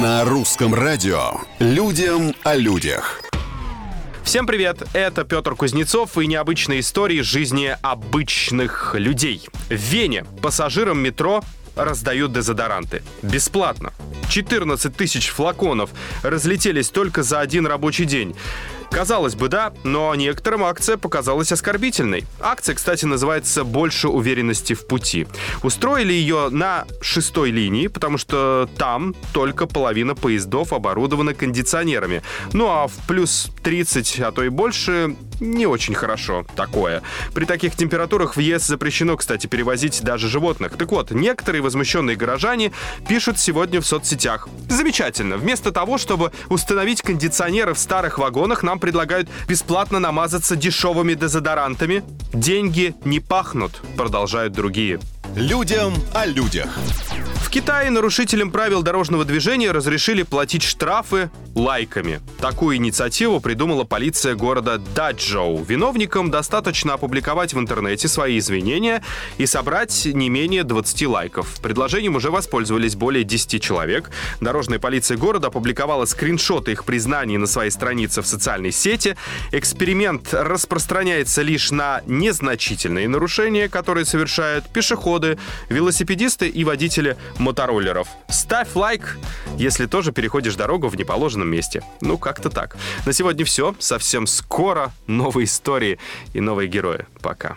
На русском радио «Людям о людях». Всем привет, это Петр Кузнецов и необычные истории жизни обычных людей. В Вене пассажирам метро раздают дезодоранты. Бесплатно. 14 тысяч флаконов разлетелись только за один рабочий день. Казалось бы, да, но некоторым акция показалась оскорбительной. Акция, кстати, называется «Больше уверенности в пути». Устроили ее на шестой линии, потому что там только половина поездов оборудована кондиционерами. Ну а в плюс 30, а то и больше, не очень хорошо такое. При таких температурах в ЕС запрещено, кстати, перевозить даже животных. Так вот, некоторые возмущенные горожане пишут сегодня в соцсетях. Замечательно. Вместо того, чтобы установить кондиционеры в старых вагонах, нам предлагают бесплатно намазаться дешевыми дезодорантами. Деньги не пахнут, продолжают другие. Людям о людях. В Китае нарушителям правил дорожного движения разрешили платить штрафы лайками. Такую инициативу придумала полиция города Даджоу. Виновникам достаточно опубликовать в интернете свои извинения и собрать не менее 20 лайков. Предложением уже воспользовались более 10 человек. Дорожная полиция города опубликовала скриншоты их признаний на своей странице в социальной сети. Эксперимент распространяется лишь на незначительные нарушения, которые совершают пешеходы, велосипедисты и водители мотороллеров. Ставь лайк, если тоже переходишь дорогу в неположенном месте. Ну, как-то так. На сегодня все. Совсем скоро новые истории и новые герои. Пока.